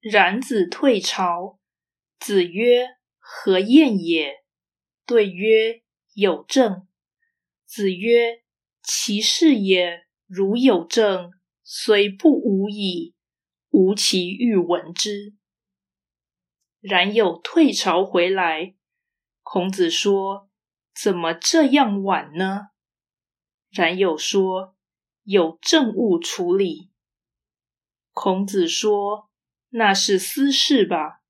冉子退朝。子曰：“何晏也？”对曰：“有政。”子曰：“其事也，如有政，虽不无矣，吾其欲闻之。”冉有退朝回来，孔子说：“怎么这样晚呢？”冉有说：“有政务处理。”孔子说：“那是私事吧？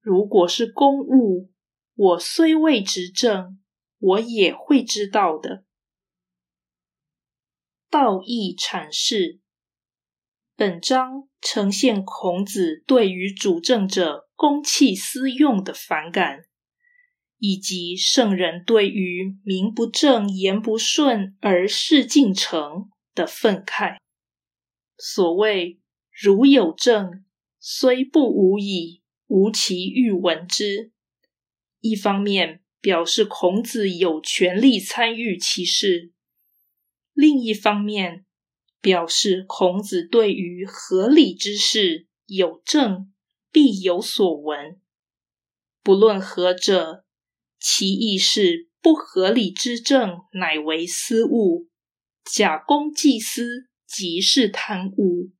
如果是公务，我虽未执政，我也会知道的。”道义阐释。本章呈现孔子对于主政者公器私用的反感，以及圣人对于名不正言不顺而事竟成的愤慨。所谓“如有政，虽不无矣，吾其欲闻之”，一方面表示孔子有权利参与其事，另一方面。表示孔子对于合理之事有政，必有所闻。不论何者，其意是不合理之政，乃为私务。假公济私，即是贪污。